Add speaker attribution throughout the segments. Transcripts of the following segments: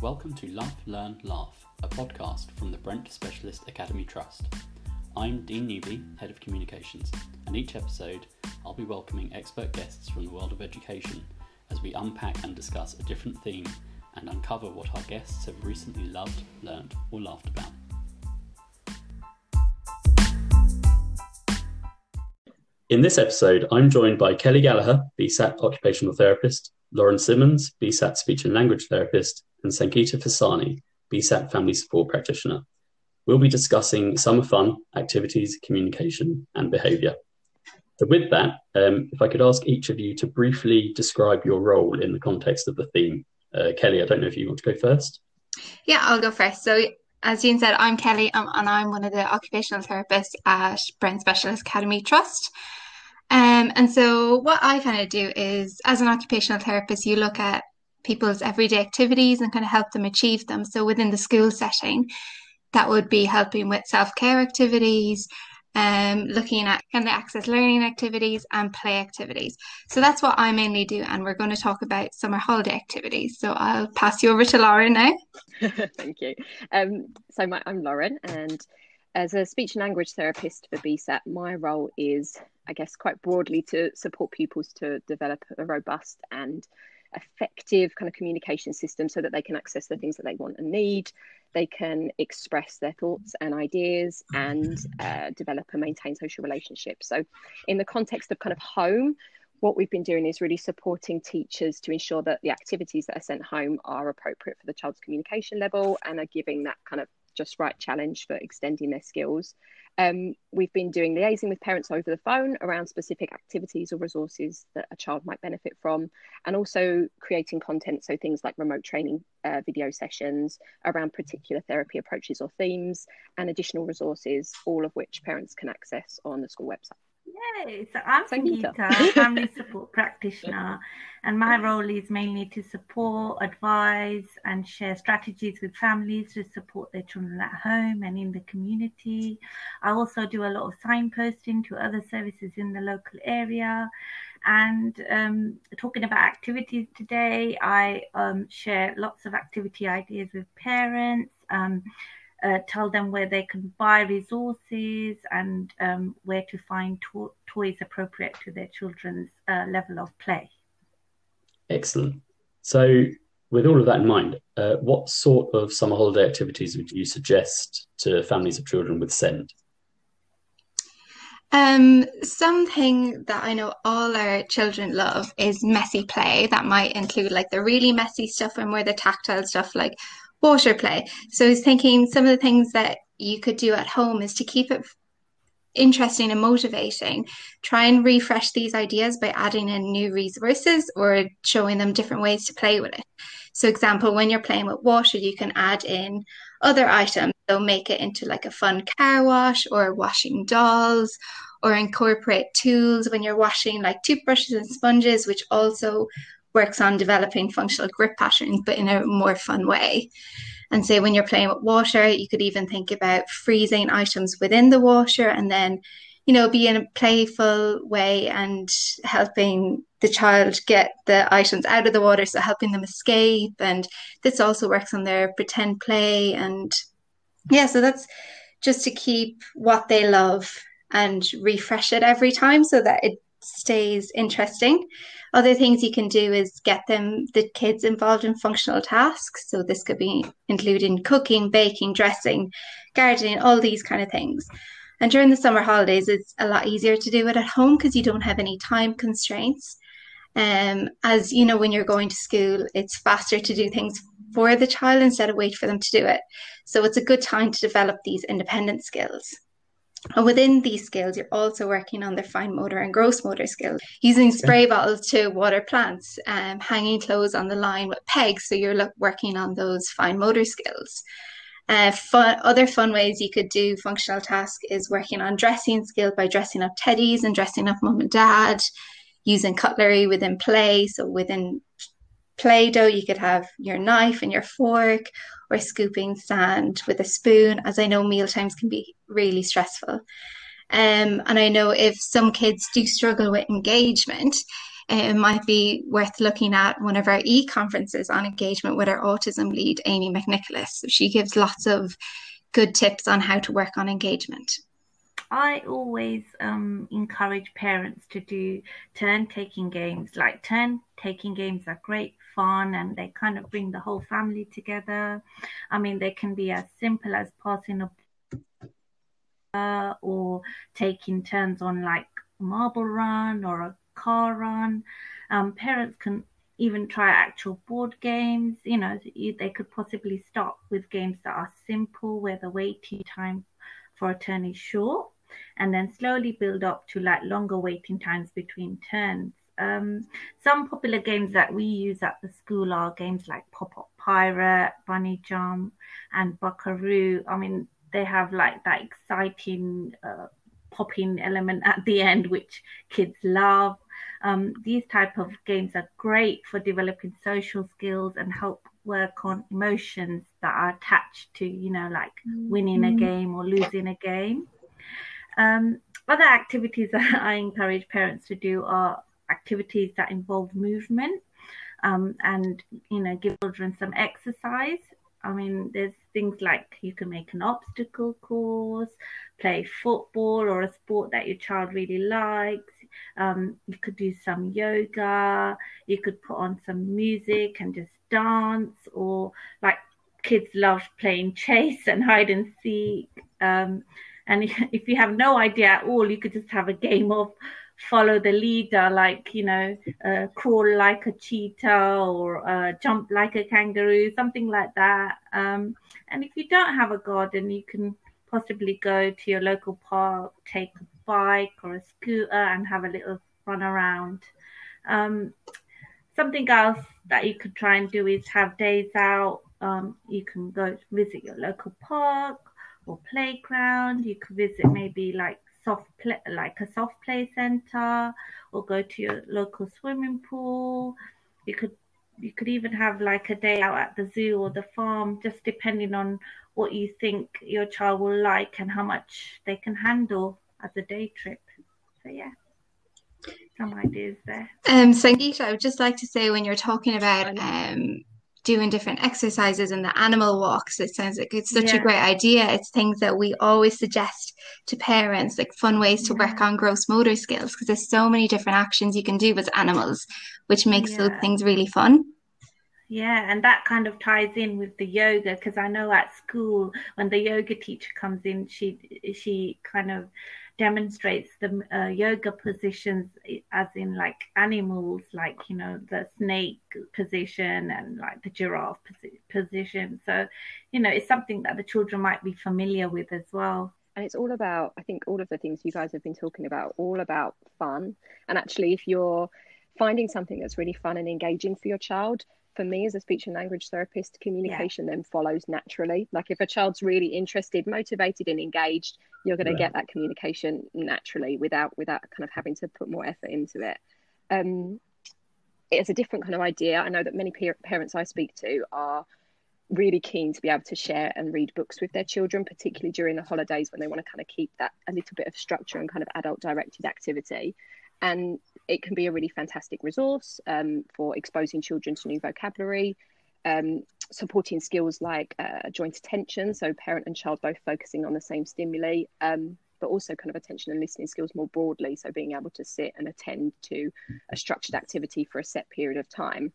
Speaker 1: Welcome to Love, Learn, Laugh, a podcast from the Brent Specialist Academy Trust. I'm Dean Newby, Head of Communications, and each episode I'll be welcoming expert guests from the world of education as we unpack and discuss a different theme and uncover what our guests have recently loved, learned, or laughed about. In this episode, I'm joined by Kelly Gallagher, BSAT occupational therapist, Lauren Simmons, BSAT speech and language therapist, and Sangeeta Fasani, BSAT family support practitioner. We'll be discussing summer fun, activities, communication, and behaviour. So, with that, um, if I could ask each of you to briefly describe your role in the context of the theme. Uh, Kelly, I don't know if you want to go first.
Speaker 2: Yeah, I'll go first. So, as Dean said, I'm Kelly um, and I'm one of the occupational therapists at Brent Specialist Academy Trust. Um, and so, what I kind of do is, as an occupational therapist, you look at people's everyday activities and kind of help them achieve them. So, within the school setting, that would be helping with self care activities, um, looking at kind of access learning activities and play activities. So that's what I mainly do, and we're going to talk about summer holiday activities. So I'll pass you over to Lauren now.
Speaker 3: Thank you. Um, so my, I'm Lauren, and as a speech and language therapist for BSAT, my role is, I guess, quite broadly to support pupils to develop a robust and effective kind of communication system so that they can access the things that they want and need. They can express their thoughts and ideas and uh, develop and maintain social relationships. So, in the context of kind of home, what we've been doing is really supporting teachers to ensure that the activities that are sent home are appropriate for the child's communication level and are giving that kind of just right challenge for extending their skills. Um, we've been doing liaising with parents over the phone around specific activities or resources that a child might benefit from, and also creating content, so things like remote training uh, video sessions around particular therapy approaches or themes, and additional resources, all of which parents can access on the school website.
Speaker 4: Yay! So I'm Sangeeta, family support practitioner, and my role is mainly to support, advise, and share strategies with families to support their children at home and in the community. I also do a lot of signposting to other services in the local area. And um, talking about activities today, I um, share lots of activity ideas with parents. Um, uh, tell them where they can buy resources and um, where to find to- toys appropriate to their children's uh, level of play.
Speaker 1: Excellent. So, with all of that in mind, uh, what sort of summer holiday activities would you suggest to families of children with SEND?
Speaker 2: Um, something that I know all our children love is messy play. That might include like the really messy stuff and more the tactile stuff like water play. So I was thinking some of the things that you could do at home is to keep it interesting and motivating. Try and refresh these ideas by adding in new resources or showing them different ways to play with it. So, example, when you're playing with water, you can add in other items. So, make it into like a fun car wash or washing dolls, or incorporate tools when you're washing, like toothbrushes and sponges, which also works on developing functional grip patterns, but in a more fun way. And say when you're playing with water, you could even think about freezing items within the water and then, you know, be in a playful way and helping the child get the items out of the water, so helping them escape. And this also works on their pretend play. And yeah, so that's just to keep what they love and refresh it every time so that it stays interesting. Other things you can do is get them, the kids involved in functional tasks. So this could be including cooking, baking, dressing, gardening, all these kind of things. And during the summer holidays, it's a lot easier to do it at home because you don't have any time constraints. Um, as you know, when you're going to school, it's faster to do things for the child instead of wait for them to do it. So it's a good time to develop these independent skills. And within these skills, you're also working on their fine motor and gross motor skills, using spray bottles to water plants, um, hanging clothes on the line with pegs. So you're look, working on those fine motor skills. Uh, fun, other fun ways you could do functional task is working on dressing skills by dressing up teddies and dressing up mom and dad, using cutlery within play. So within Play Doh, you could have your knife and your fork or scooping sand with a spoon, as I know meal times can be really stressful. Um, and I know if some kids do struggle with engagement, it might be worth looking at one of our e-conferences on engagement with our autism lead, Amy McNicholas. She gives lots of good tips on how to work on engagement.
Speaker 4: I always um, encourage parents to do turn taking games. Like turn taking games are great fun and they kind of bring the whole family together. I mean, they can be as simple as passing a uh, or taking turns on like marble run or a car run. Um, parents can even try actual board games. You know, they could possibly start with games that are simple, where the waiting time for a turn is short, and then slowly build up to like longer waiting times between turns. Um, some popular games that we use at the school are games like Pop Up Pirate, Bunny Jump, and Buckaroo. I mean, they have like that exciting uh, popping element at the end, which kids love. Um, these type of games are great for developing social skills and help work on emotions that are attached to, you know, like winning a mm-hmm. game or losing a game. Um, other activities that I encourage parents to do are activities that involve movement um, and, you know, give children some exercise. I mean, there's things like you can make an obstacle course, play football or a sport that your child really likes. Um, you could do some yoga. You could put on some music and just dance, or like kids love playing chase and hide and seek. Um, and if you have no idea at all, you could just have a game of follow the leader, like, you know, uh, crawl like a cheetah or uh, jump like a kangaroo, something like that. Um, and if you don't have a garden, you can possibly go to your local park, take a bike or a scooter and have a little run around. Um, something else that you could try and do is have days out. Um, you can go visit your local park or playground. You could visit maybe like soft play, like a soft play center, or go to your local swimming pool. You could you could even have like a day out at the zoo or the farm, just depending on what you think your child will like and how much they can handle as a day trip. So yeah, some ideas there.
Speaker 2: Um, Sangeeta, I would just like to say when you're talking about um doing different exercises and the animal walks. It sounds like it's such yeah. a great idea. It's things that we always suggest to parents, like fun ways to yeah. work on gross motor skills, because there's so many different actions you can do with animals, which makes yeah. those things really fun.
Speaker 4: Yeah, and that kind of ties in with the yoga because I know at school when the yoga teacher comes in, she she kind of demonstrates the uh, yoga positions as in like animals like you know the snake position and like the giraffe posi- position. So you know it's something that the children might be familiar with as well.
Speaker 3: And it's all about i think all of the things you guys have been talking about all about fun. And actually if you're finding something that's really fun and engaging for your child for me as a speech and language therapist, communication yeah. then follows naturally. Like if a child's really interested, motivated, and engaged, you're going right. to get that communication naturally without without kind of having to put more effort into it. Um, it's a different kind of idea. I know that many parents I speak to are really keen to be able to share and read books with their children, particularly during the holidays when they want to kind of keep that a little bit of structure and kind of adult directed activity and it can be a really fantastic resource um, for exposing children to new vocabulary, um, supporting skills like uh, joint attention, so parent and child both focusing on the same stimuli, um, but also kind of attention and listening skills more broadly, so being able to sit and attend to a structured activity for a set period of time.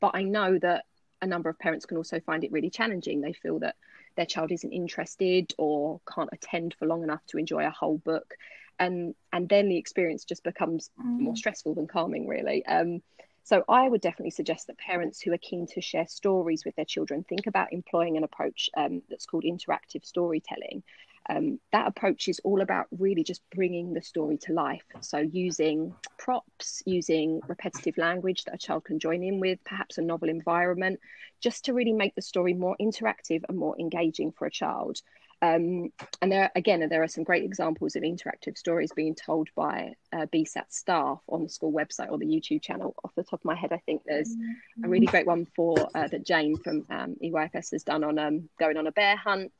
Speaker 3: But I know that a number of parents can also find it really challenging. They feel that their child isn't interested or can't attend for long enough to enjoy a whole book and and then the experience just becomes mm. more stressful than calming really um, so i would definitely suggest that parents who are keen to share stories with their children think about employing an approach um, that's called interactive storytelling um, that approach is all about really just bringing the story to life. So, using props, using repetitive language that a child can join in with, perhaps a novel environment, just to really make the story more interactive and more engaging for a child. Um, and there, again, there are some great examples of interactive stories being told by uh, BSAT staff on the school website or the YouTube channel. Off the top of my head, I think there's a really great one for uh, that Jane from um, EYFS has done on um, going on a bear hunt.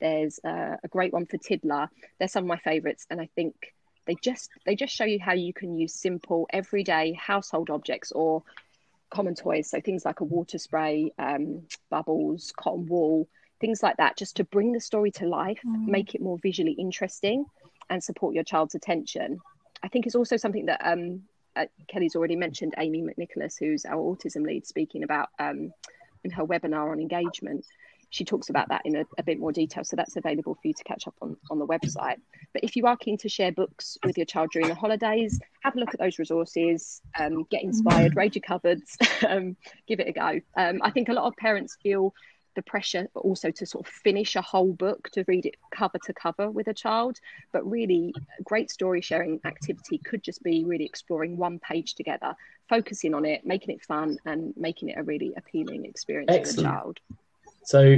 Speaker 3: There's uh, a great one for Tiddler. They're some of my favourites, and I think they just they just show you how you can use simple everyday household objects or common toys so things like a water spray um, bubbles cotton wool things like that just to bring the story to life mm. make it more visually interesting and support your child's attention i think it's also something that um, uh, kelly's already mentioned amy mcnicholas who's our autism lead speaking about um, in her webinar on engagement she talks about that in a, a, bit more detail. So that's available for you to catch up on, on the website. But if you are keen to share books with your child during the holidays, have a look at those resources, um, get inspired, raid your cupboards, um, give it a go. Um, I think a lot of parents feel the pressure but also to sort of finish a whole book to read it cover to cover with a child but really great story sharing activity could just be really exploring one page together focusing on it making it fun and making it a really appealing experience Excellent. for the child
Speaker 1: so,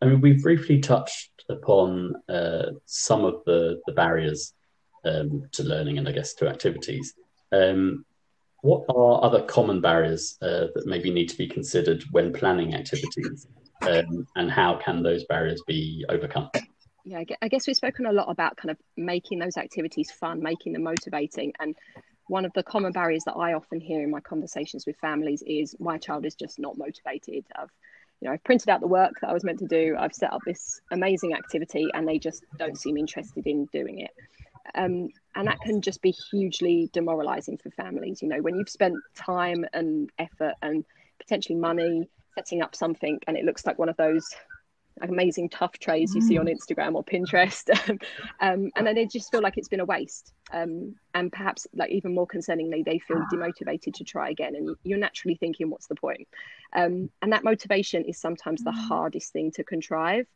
Speaker 1: I mean, we've briefly touched upon uh, some of the, the barriers um, to learning and I guess to activities. Um, what are other common barriers uh, that maybe need to be considered when planning activities, um, and how can those barriers be overcome?
Speaker 3: Yeah, I guess we've spoken a lot about kind of making those activities fun, making them motivating, and one of the common barriers that I often hear in my conversations with families is my child is just not motivated. I've you know, I've printed out the work that I was meant to do. I've set up this amazing activity, and they just don't seem interested in doing it. Um, and that can just be hugely demoralizing for families. You know, when you've spent time and effort and potentially money setting up something, and it looks like one of those amazing tough trays you see on mm. Instagram or Pinterest, um, and then they just feel like it's been a waste. Um, and perhaps, like even more concerningly, they feel demotivated to try again, and you're naturally thinking, "What's the point?" Um, and that motivation is sometimes the mm. hardest thing to contrive.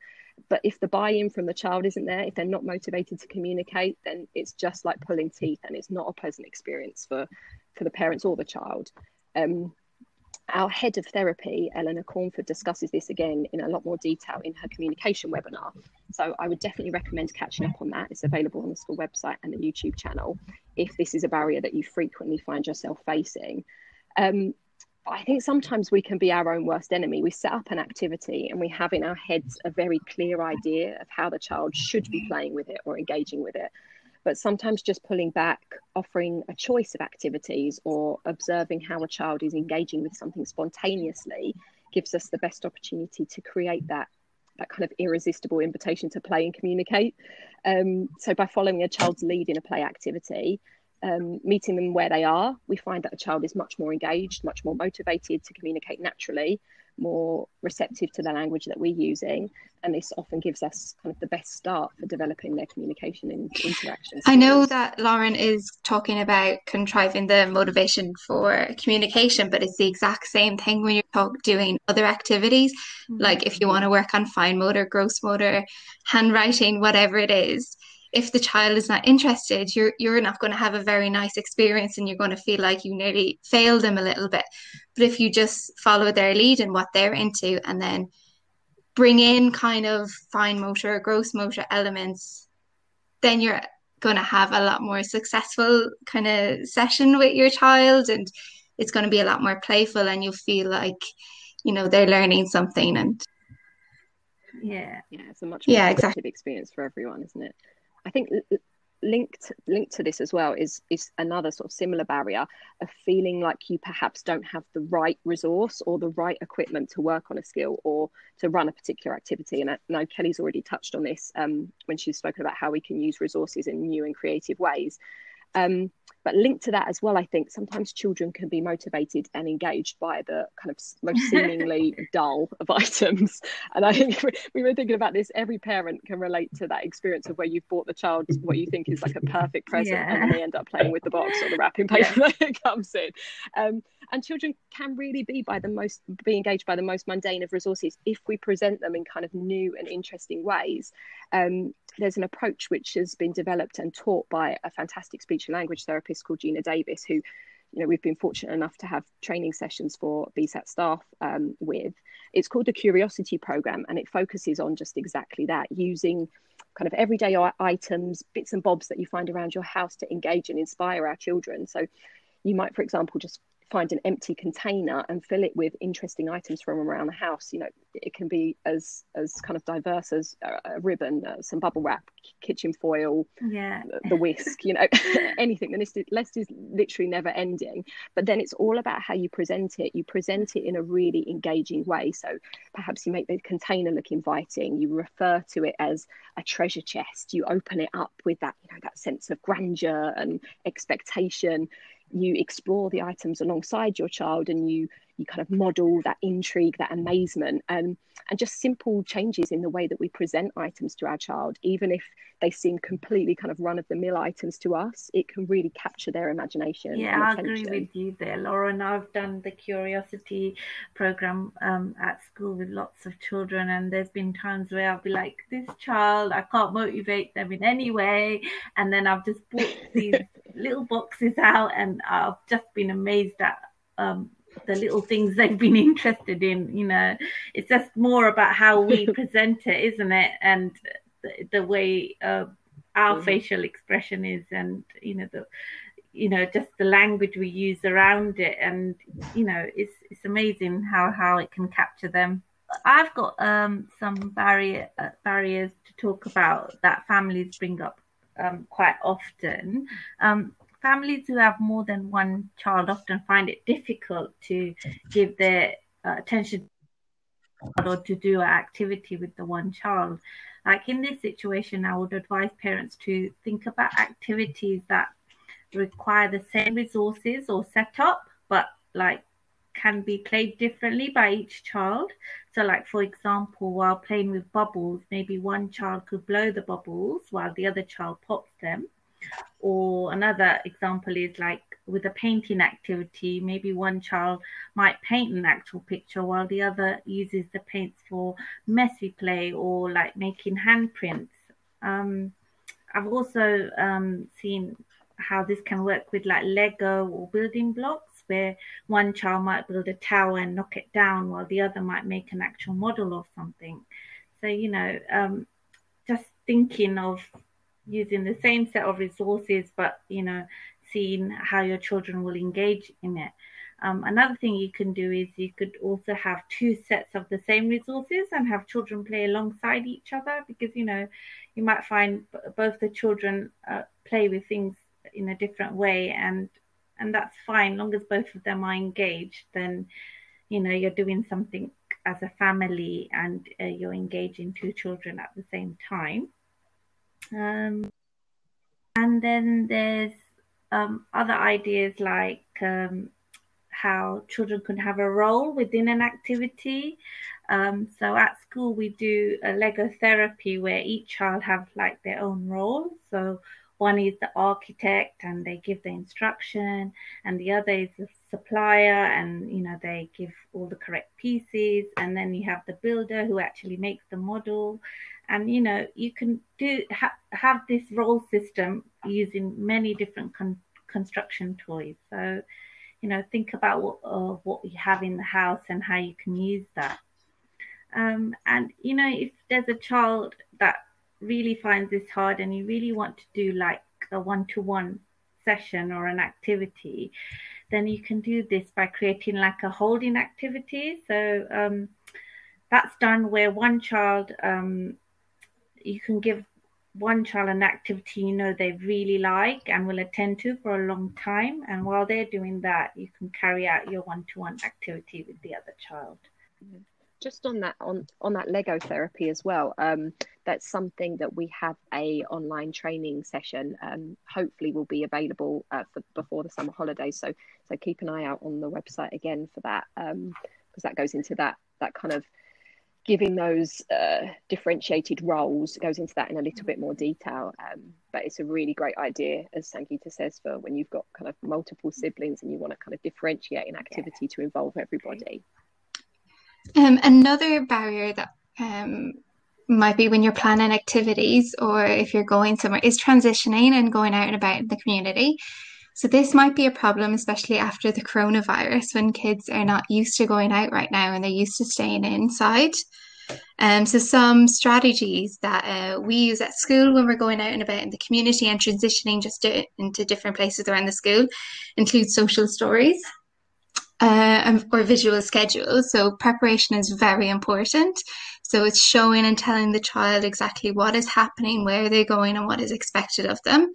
Speaker 3: But if the buy-in from the child isn't there, if they're not motivated to communicate, then it's just like pulling teeth, and it's not a pleasant experience for for the parents or the child. Um, our head of therapy, Eleanor Cornford, discusses this again in a lot more detail in her communication webinar. So I would definitely recommend catching up on that. It's available on the school website and the YouTube channel if this is a barrier that you frequently find yourself facing. Um, I think sometimes we can be our own worst enemy. We set up an activity and we have in our heads a very clear idea of how the child should be playing with it or engaging with it but sometimes just pulling back, offering a choice of activities, or observing how a child is engaging with something spontaneously gives us the best opportunity to create that that kind of irresistible invitation to play and communicate. Um, so by following a child's lead in a play activity, um, meeting them where they are, we find that a child is much more engaged, much more motivated to communicate naturally, more receptive to the language that we're using and this often gives us kind of the best start for developing their communication and interactions
Speaker 2: i know that lauren is talking about contriving the motivation for communication but it's the exact same thing when you're talk, doing other activities mm-hmm. like if you want to work on fine motor gross motor handwriting whatever it is if the child is not interested, you're you're not going to have a very nice experience and you're going to feel like you nearly failed them a little bit. But if you just follow their lead and what they're into and then bring in kind of fine motor, gross motor elements, then you're going to have a lot more successful kind of session with your child and it's going to be a lot more playful and you'll feel like you know they're learning something and
Speaker 3: yeah yeah it's a much more yeah exactly experience for everyone isn't it I think linked linked to this as well is is another sort of similar barrier of feeling like you perhaps don't have the right resource or the right equipment to work on a skill or to run a particular activity. And I know Kelly's already touched on this um, when she's spoken about how we can use resources in new and creative ways. Um, but linked to that as well, I think sometimes children can be motivated and engaged by the kind of most seemingly dull of items. And I think we were thinking about this. Every parent can relate to that experience of where you've bought the child what you think is like a perfect present, yeah. and then they end up playing with the box or the wrapping paper yeah. that comes in. Um, and children can really be by the most be engaged by the most mundane of resources if we present them in kind of new and interesting ways. Um, there's an approach which has been developed and taught by a fantastic speech and language therapist called Gina Davies, who you know we've been fortunate enough to have training sessions for BSAT staff um, with. It's called the Curiosity Program, and it focuses on just exactly that, using kind of everyday items, bits and bobs that you find around your house to engage and inspire our children. So you might, for example, just find an empty container and fill it with interesting items from around the house. You know it can be as as kind of diverse as a, ribbon uh, some bubble wrap kitchen foil
Speaker 4: yeah.
Speaker 3: the, whisk you know anything. The list, list is literally never ending. But then it's all about how you present it. You present it in a really engaging way. So perhaps you make the container look inviting. You refer to it as a treasure chest. You open it up with that you know that sense of grandeur and expectation you explore the items alongside your child and you you kind of model that intrigue that amazement um, and just simple changes in the way that we present items to our child. Even if they seem completely kind of run of the mill items to us it can really capture their imagination
Speaker 4: yeah i agree with you there lauren i've done the curiosity program um, at school with lots of children and there's been times where i'll be like this child i can't motivate them in any way and then i've just brought these little boxes out and i've just been amazed at um, the little things they've been interested in you know. It's just more about how we present it isn't it? And the, the way uh, our mm-hmm. facial expression is and you know the you know just the language we use around it. And you know it's it's amazing how how it can capture them. I've got um some barrier uh, barriers to talk about that families bring up um, quite often. Um, families who have more than one child often find it difficult to give their uh, attention or to do an activity with the one child. Like in this situation, I would advise parents to think about activities that require the same resources or setup, but like can be played differently by each child. So, like for example, while playing with bubbles, maybe one child could blow the bubbles while the other child pops them. Or another example is like with a painting activity, maybe one child might paint an actual picture while the other uses the paints for messy play or like making handprints. Um, I've also um, seen how this can work with like Lego or building blocks, where one child might build a tower and knock it down while the other might make an actual model of something. So, you know, um, just thinking of using the same set of resources, but you know, seeing how your children will engage in it. Um, another thing you can do is you could also have two sets of the same resources and have children play alongside each other because you know you might find both the children uh, play with things in a different way and and that's fine long as both of them are engaged then you know you're doing something as a family and uh, you're engaging two children at the same time um, and then there's um, other ideas like um, how children can have a role within an activity. Um, so at school we do a Lego therapy where each child have like their own role. So one is the architect and they give the instruction, and the other is the supplier and you know they give all the correct pieces, and then you have the builder who actually makes the model, and you know you can do ha- have this role system using many different con- construction toys. So you know think about what uh, what you have in the house and how you can use that. Um, and you know if there's a child that really finds this hard and you really want to do like a one-to-one session or an activity then you can do this by creating like a holding activity. So um, that's done where one child um, you can give one child an activity you know they really like and will attend to for a long time. And while they're doing that you can carry out your one-to-one activity with the other child
Speaker 3: just on that on on that lego therapy as well um, that's something that we have a online training session um, hopefully will be available uh, for, before the summer holidays so so keep an eye out on the website again for that because um, that goes into that that kind of giving those uh, differentiated roles goes into that in a little bit more detail. Um, but it's a really great idea, as Sangeeta says, for when you've got kind of multiple siblings and you want to kind of differentiate an activity yeah. to involve everybody.
Speaker 2: Um, another barrier that um, might be when you're planning activities or if you're going somewhere is transitioning and going out and about in the community. So this might be a problem, especially after the coronavirus, when kids are not used to going out right now and they're used to staying inside. Um, so some strategies that uh, we use at school when we're going out and about in the community and transitioning just to, into different places around the school include social stories. Uh, or visual schedules. So preparation is very important. So it's showing and telling the child exactly what is happening, where they're going, and what is expected of them.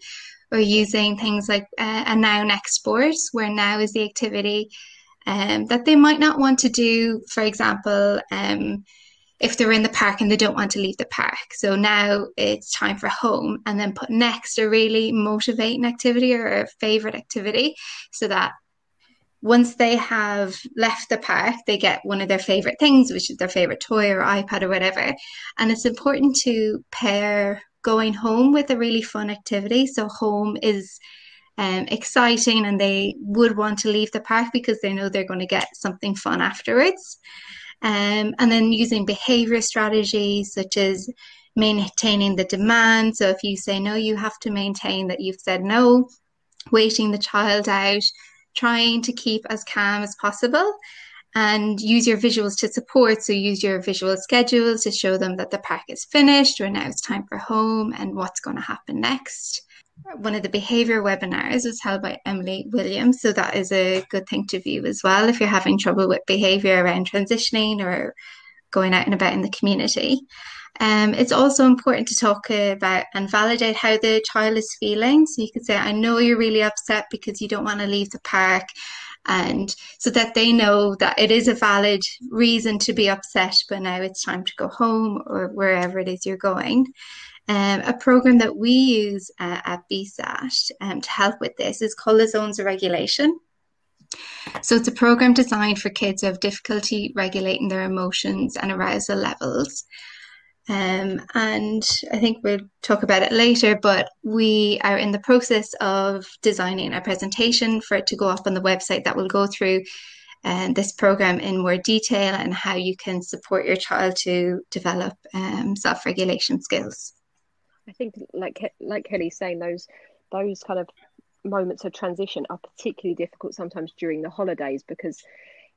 Speaker 2: Or using things like uh, a now next boards, where now is the activity um, that they might not want to do. For example, um, if they're in the park and they don't want to leave the park. So now it's time for home, and then put next a really motivating activity or a favorite activity so that once they have left the park, they get one of their favorite things, which is their favorite toy or iPad or whatever. And it's important to pair going home with a really fun activity. So, home is um, exciting and they would want to leave the park because they know they're going to get something fun afterwards. Um, and then using behavior strategies such as maintaining the demand. So, if you say no, you have to maintain that you've said no, waiting the child out trying to keep as calm as possible and use your visuals to support. So use your visual schedules to show them that the park is finished or now it's time for home and what's going to happen next. One of the behavior webinars was held by Emily Williams. So that is a good thing to view as well if you're having trouble with behavior around transitioning or going out and about in the community. Um, it's also important to talk about and validate how the child is feeling. So you could say, I know you're really upset because you don't want to leave the park. And so that they know that it is a valid reason to be upset, but now it's time to go home or wherever it is you're going. Um, a program that we use uh, at BSAT um, to help with this is called the Zones of Regulation. So it's a program designed for kids who have difficulty regulating their emotions and arousal levels. Um, and I think we'll talk about it later, but we are in the process of designing a presentation for it to go up on the website that will go through uh, this program in more detail and how you can support your child to develop um, self-regulation skills.
Speaker 3: I think, like like Kelly's saying, those those kind of moments of transition are particularly difficult sometimes during the holidays because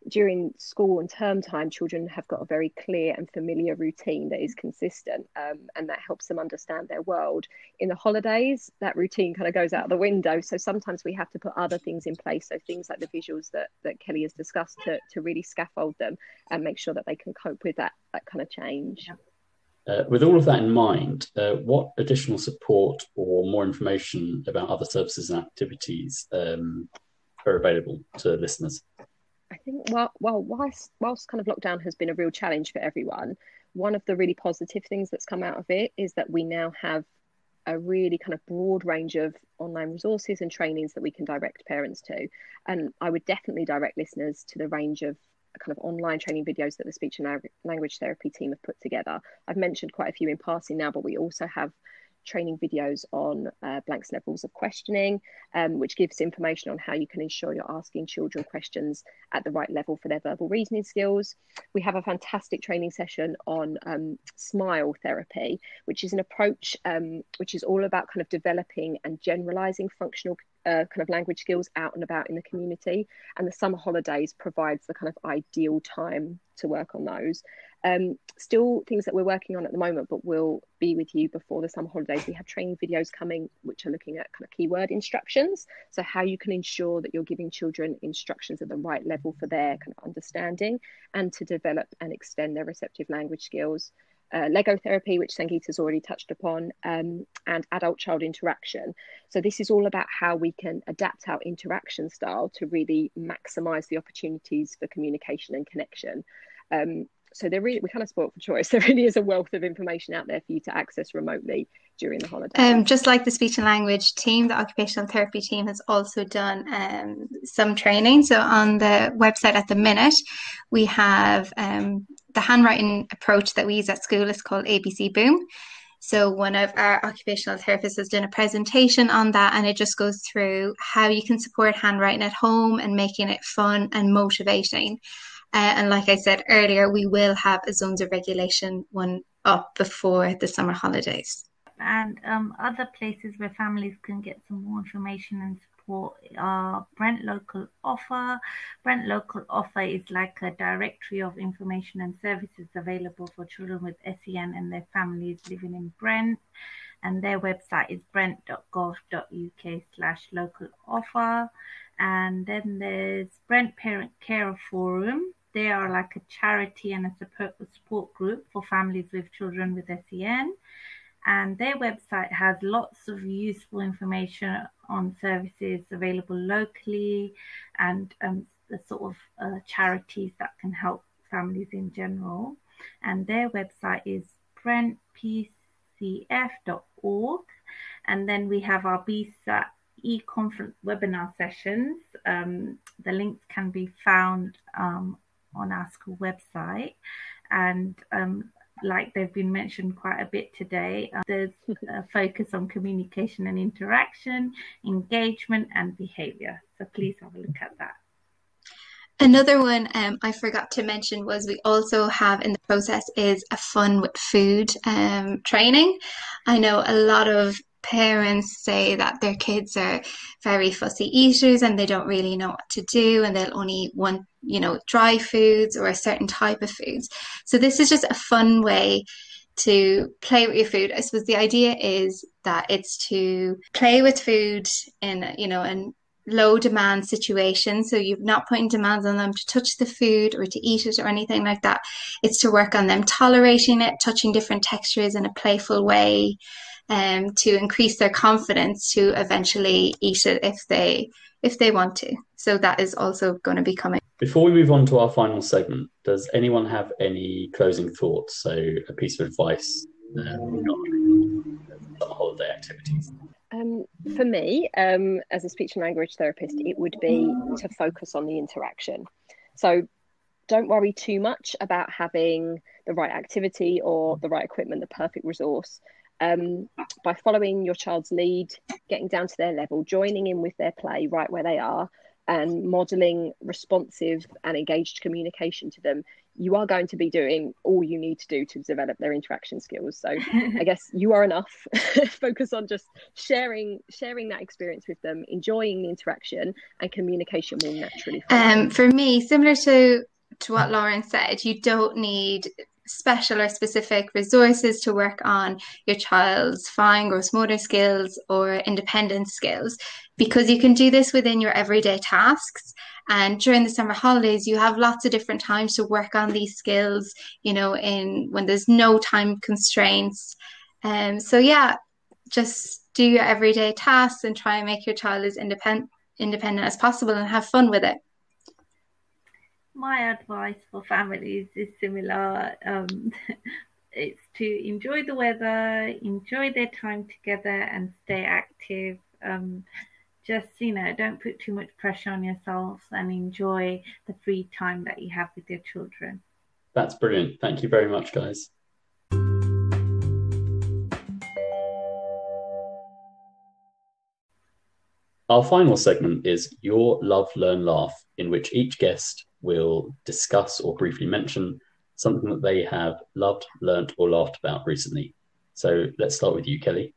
Speaker 3: during school and term time, children have got a very clear and familiar routine that is consistent um, and that helps them understand their world. In the holidays, that routine kind of goes out the window. So sometimes we have to put other things in place. So things like the visuals that, that Kelly has discussed to, to really scaffold them and make sure that they can cope with that, that kind of change.
Speaker 1: Uh, with all of that in mind, uh, what additional support or more information about other services and activities um, are available to listeners?
Speaker 3: Think well, well, whilst whilst kind of lockdown has been a real challenge for everyone, one of the really positive things that's come out of it is that we now have a really kind of broad range of online resources and trainings that we can direct parents to. And I would definitely direct listeners to the range of kind of online training videos that the speech and language therapy team have put together. I've mentioned quite a few in passing now, but we also have training videos on uh, Blank's levels of questioning, um, which gives information on how you can ensure you're asking children questions at the right level for their verbal reasoning skills. We have a fantastic training session on um, smile therapy, which is an approach um, which is all about kind of developing and generalizing functional uh, kind of language skills out and about in the community. And the summer holidays provides the kind of ideal time to work on those. Um, still things that we're working on at the moment, but we'll be with you before the summer holidays. We have training videos coming which are looking at kind of keyword instructions. So how you can ensure that you're giving children instructions at the right level for their kind of understanding and to develop and extend their receptive language skills. Uh, Lego therapy, which Sangeeta's already touched upon, um, and adult child interaction. So, this is all about how we can adapt our interaction style to really maximize the opportunities for communication and connection. Um, so there really we kind of spoiled for choice. There really is a wealth of information out there for you to access remotely during the holidays.
Speaker 2: Um, just like the speech and language team, the occupational therapy team has also done um, some training. So on the website at the minute, we have um, the handwriting approach that we use at school is called ABC Boom. So one of our occupational therapists has done a presentation on that, and it just goes through how you can support handwriting at home and making it fun and motivating. Uh, and like I said earlier, we will have a zones of regulation one up before the summer holidays.
Speaker 4: And um, other places where families can get some more information and support are Brent Local Offer. Brent Local Offer is like a directory of information and services available for children with SEN and their families living in Brent. And their website is brent.gov.uk slash local offer. And then there's Brent Parent Carer Forum. They are like a charity and a support, support group for families with children with SEN. And their website has lots of useful information on services available locally and um, the sort of uh, charities that can help families in general. And their website is brentpcf.org. And then we have our BSAT e-conference webinar sessions. Um, the links can be found um, on our school website. And um, like they've been mentioned quite a bit today, uh, there's a focus on communication and interaction, engagement, and behavior. So please have a look at that.
Speaker 2: Another one um, I forgot to mention was we also have in the process is a fun with food um, training. I know a lot of parents say that their kids are very fussy eaters and they don't really know what to do and they'll only want you know dry foods or a certain type of foods. So this is just a fun way to play with your food. I suppose the idea is that it's to play with food in you know in low demand situation so you're not putting demands on them to touch the food or to eat it or anything like that. It's to work on them tolerating it touching different textures in a playful way um, to increase their confidence to eventually eat it if they if they want to. So that is also going to be coming.
Speaker 1: Before we move on to our final segment, does anyone have any closing thoughts? So a piece of advice uh, regarding holiday activities.
Speaker 3: Um, for me, um, as a speech and language therapist, it would be to focus on the interaction. So don't worry too much about having the right activity or the right equipment, the perfect resource um, by following your child's lead, getting down to their level, joining in with their play right where they are, and modeling responsive and engaged communication to them, you are going to be doing all you need to do to develop their interaction skills. So I guess you are enough. Focus on just sharing sharing that experience with them, enjoying the interaction, and communication will naturally.
Speaker 2: Um, for me, similar to to what Lauren said, you don't need special or specific resources to work on your child's fine gross motor skills or independence skills. Because you can do this within your everyday tasks and during the summer holidays you have lots of different times to work on these skills you know in when there's no time constraints. Um so yeah just do your everyday tasks and try and make your child as independent independent as possible and have fun with it
Speaker 4: my advice for families is similar. Um, it's to enjoy the weather, enjoy their time together, and stay active. Um, just you know, don't put too much pressure on yourselves, and enjoy the free time that you have with your children.
Speaker 1: That's brilliant. Thank you very much, guys. Our final segment is Your Love, Learn, Laugh, in which each guest will discuss or briefly mention something that they have loved, learnt, or laughed about recently. So let's start with you, Kelly.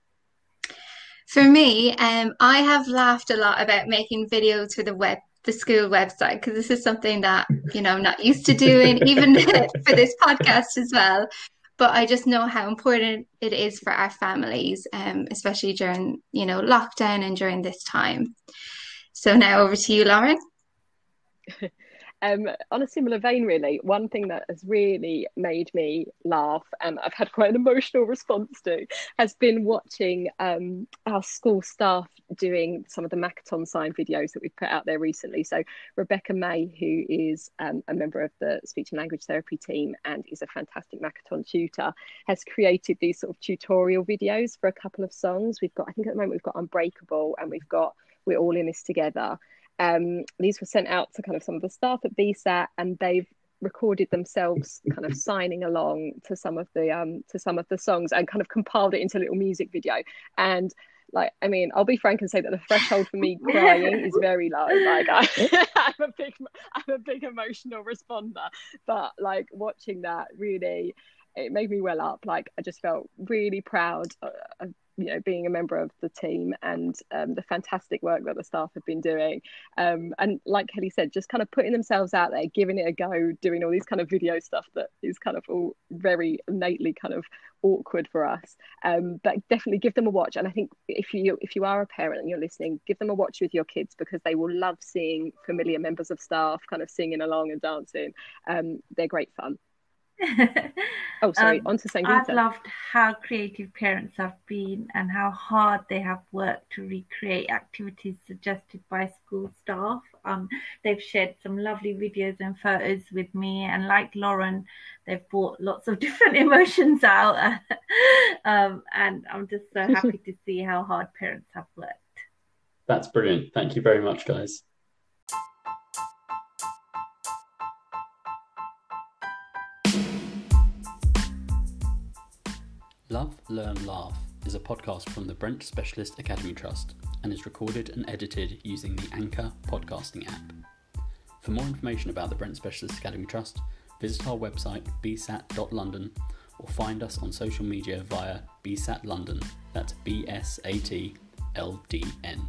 Speaker 2: For me, um, I have laughed a lot about making videos for the web, the school website, because this is something that you know I'm not used to doing, even for this podcast as well. But I just know how important it is for our families, um, especially during you know lockdown and during this time. So now over to you, Lauren.
Speaker 3: Um, on a similar vein, really, one thing that has really made me laugh and I've had quite an emotional response to has been watching um, our school staff doing some of the Makaton sign videos that we've put out there recently. So, Rebecca May, who is um, a member of the speech and language therapy team and is a fantastic Makaton tutor, has created these sort of tutorial videos for a couple of songs. We've got, I think at the moment, we've got Unbreakable and we've got We're All in This Together. Um, these were sent out to kind of some of the staff at BSAT, and they've recorded themselves kind of signing along to some of the um, to some of the songs and kind of compiled it into a little music video. And like, I mean, I'll be frank and say that the threshold for me crying is very low. Like, I, I'm a big, I'm a big emotional responder, but like watching that really, it made me well up. Like, I just felt really proud of you know being a member of the team and um, the fantastic work that the staff have been doing. Um, and like kelly said just kind of putting themselves out there giving it a go doing all these kind of video stuff that is kind of all very innately kind of awkward for us. Um, but definitely give them a watch. And i think if you if you are a parent and you're listening give them a watch with your kids because they will love seeing familiar members of staff kind of singing along and dancing. Um, they're great fun oh, sorry. Um, on to Sangeeta.
Speaker 4: I've loved how creative parents have been and how hard they have worked to recreate activities suggested by school staff. Um, they've shared some lovely videos and photos with me, and like Lauren, they've brought lots of different emotions out. um, and I'm just so happy to see how hard parents have worked.
Speaker 1: That's brilliant. Thank you very much, guys. Love, Learn, Laugh is a podcast from the Brent Specialist Academy Trust and is recorded and edited using the Anchor podcasting app. For more information about the Brent Specialist Academy Trust, visit our website bsat.london or find us on social media via bsat london, that's B S A T L D N.